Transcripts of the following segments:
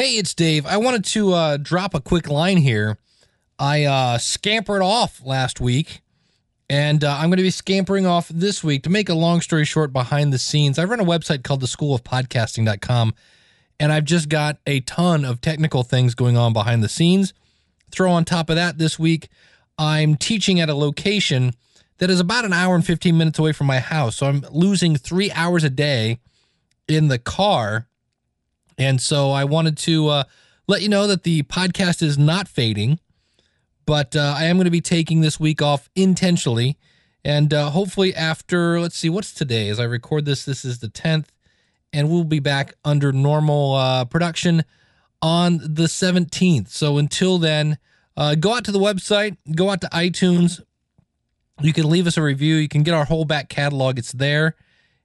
Hey, it's Dave. I wanted to uh, drop a quick line here. I uh, scampered off last week, and uh, I'm going to be scampering off this week. To make a long story short, behind the scenes, I run a website called theschoolofpodcasting.com, and I've just got a ton of technical things going on behind the scenes. Throw on top of that this week, I'm teaching at a location that is about an hour and 15 minutes away from my house. So I'm losing three hours a day in the car. And so I wanted to uh, let you know that the podcast is not fading, but uh, I am going to be taking this week off intentionally. And uh, hopefully, after, let's see, what's today? As I record this, this is the 10th, and we'll be back under normal uh, production on the 17th. So until then, uh, go out to the website, go out to iTunes. You can leave us a review. You can get our whole back catalog. It's there.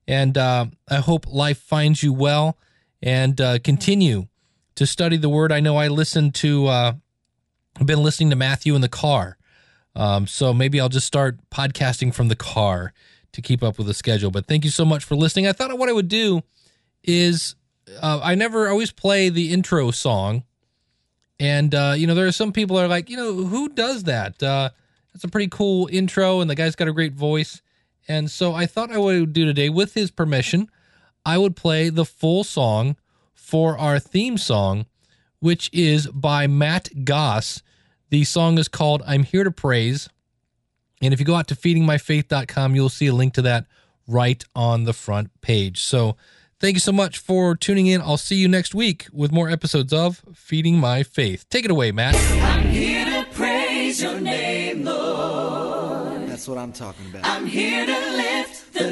And uh, I hope life finds you well and uh, continue to study the word. I know I listened to, uh, I've been listening to Matthew in the car. Um, so maybe I'll just start podcasting from the car to keep up with the schedule. But thank you so much for listening. I thought what I would do is uh, I never always play the intro song. And, uh, you know, there are some people are like, you know, who does that? Uh, that's a pretty cool intro, and the guy's got a great voice. And so I thought I would do today, with his permission, I would play the full song for our theme song, which is by Matt Goss. The song is called I'm Here to Praise. And if you go out to feedingmyfaith.com, you'll see a link to that right on the front page. So thank you so much for tuning in. I'll see you next week with more episodes of Feeding My Faith. Take it away, Matt. I'm here to praise your name, Lord. That's what I'm talking about. I'm here to lift the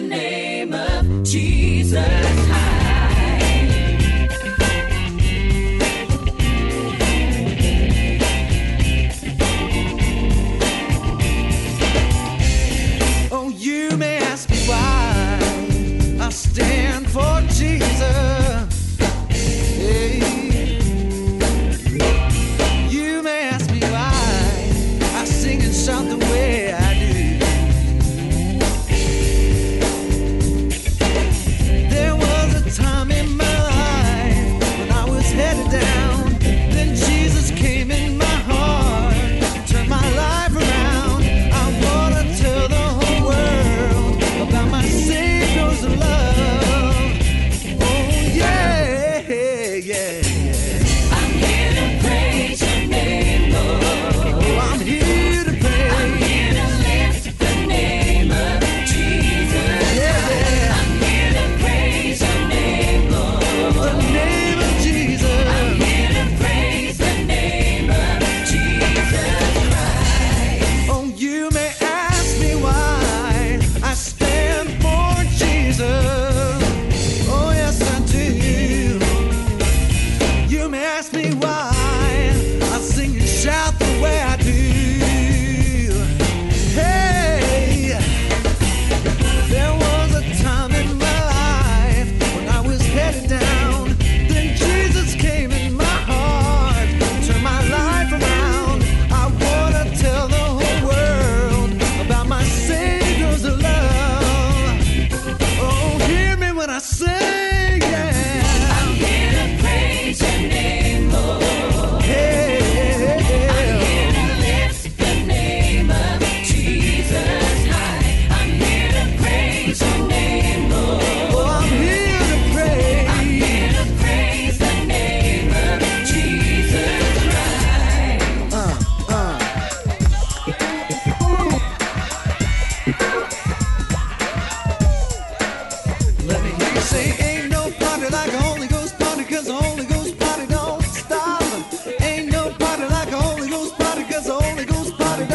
started